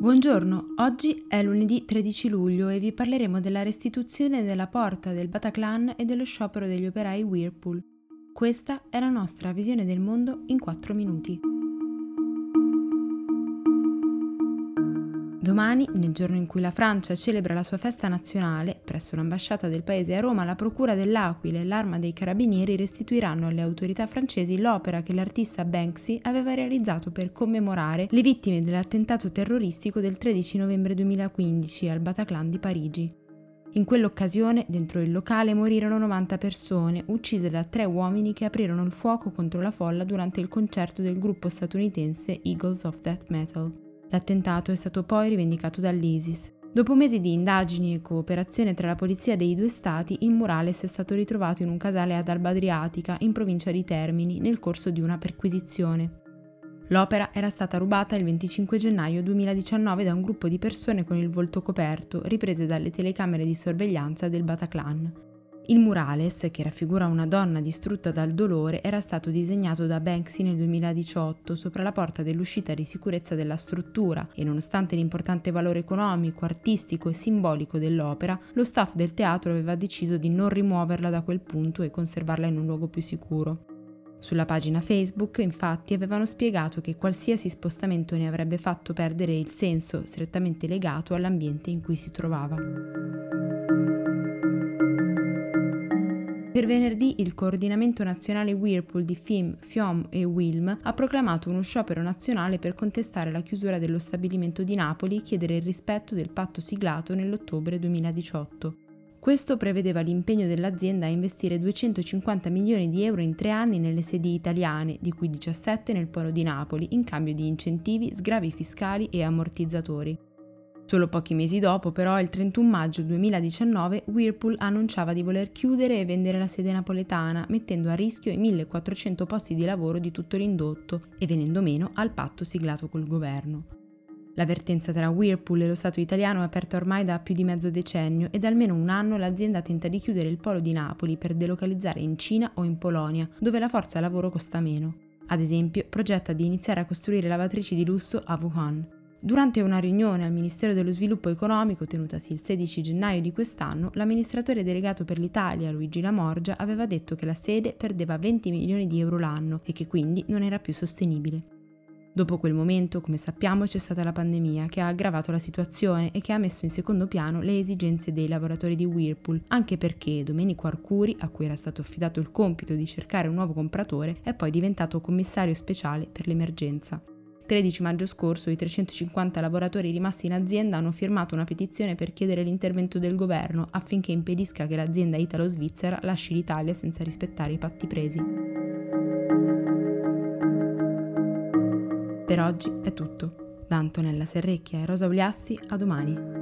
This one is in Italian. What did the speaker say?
Buongiorno, oggi è lunedì 13 luglio e vi parleremo della restituzione della porta del Bataclan e dello sciopero degli operai Whirlpool. Questa è la nostra visione del mondo in 4 minuti. Domani, nel giorno in cui la Francia celebra la sua festa nazionale, presso l'ambasciata del paese a Roma, la Procura dell'Aquila e l'Arma dei Carabinieri restituiranno alle autorità francesi l'opera che l'artista Banksy aveva realizzato per commemorare le vittime dell'attentato terroristico del 13 novembre 2015 al Bataclan di Parigi. In quell'occasione, dentro il locale morirono 90 persone, uccise da tre uomini che aprirono il fuoco contro la folla durante il concerto del gruppo statunitense Eagles of Death Metal. L'attentato è stato poi rivendicato dall'ISIS. Dopo mesi di indagini e cooperazione tra la polizia dei due stati, il murales è stato ritrovato in un casale ad Alba Adriatica, in provincia di Termini, nel corso di una perquisizione. L'opera era stata rubata il 25 gennaio 2019 da un gruppo di persone con il volto coperto, riprese dalle telecamere di sorveglianza del Bataclan. Il murales, che raffigura una donna distrutta dal dolore, era stato disegnato da Banksy nel 2018 sopra la porta dell'uscita di sicurezza della struttura e nonostante l'importante valore economico, artistico e simbolico dell'opera, lo staff del teatro aveva deciso di non rimuoverla da quel punto e conservarla in un luogo più sicuro. Sulla pagina Facebook, infatti, avevano spiegato che qualsiasi spostamento ne avrebbe fatto perdere il senso strettamente legato all'ambiente in cui si trovava. Per venerdì il coordinamento nazionale Whirlpool di FIM, FIOM e WILM ha proclamato uno sciopero nazionale per contestare la chiusura dello stabilimento di Napoli e chiedere il rispetto del patto siglato nell'ottobre 2018. Questo prevedeva l'impegno dell'azienda a investire 250 milioni di euro in tre anni nelle sedi italiane, di cui 17 nel polo di Napoli, in cambio di incentivi, sgravi fiscali e ammortizzatori. Solo pochi mesi dopo, però, il 31 maggio 2019, Whirlpool annunciava di voler chiudere e vendere la sede napoletana, mettendo a rischio i 1400 posti di lavoro di tutto l'indotto e venendo meno al patto siglato col governo. L'avvertenza tra Whirlpool e lo Stato italiano è aperta ormai da più di mezzo decennio e da almeno un anno l'azienda tenta di chiudere il polo di Napoli per delocalizzare in Cina o in Polonia, dove la forza lavoro costa meno. Ad esempio, progetta di iniziare a costruire lavatrici di lusso a Wuhan. Durante una riunione al Ministero dello Sviluppo Economico tenutasi il 16 gennaio di quest'anno, l'amministratore delegato per l'Italia, Luigi Lamorgia, aveva detto che la sede perdeva 20 milioni di euro l'anno e che quindi non era più sostenibile. Dopo quel momento, come sappiamo, c'è stata la pandemia che ha aggravato la situazione e che ha messo in secondo piano le esigenze dei lavoratori di Whirlpool, anche perché Domenico Arcuri, a cui era stato affidato il compito di cercare un nuovo compratore, è poi diventato commissario speciale per l'emergenza. 13 maggio scorso i 350 lavoratori rimasti in azienda hanno firmato una petizione per chiedere l'intervento del governo affinché impedisca che l'azienda italo-svizzera lasci l'Italia senza rispettare i patti presi. Per oggi è tutto. Da Antonella Serrecchia e Rosa Uliassi a domani.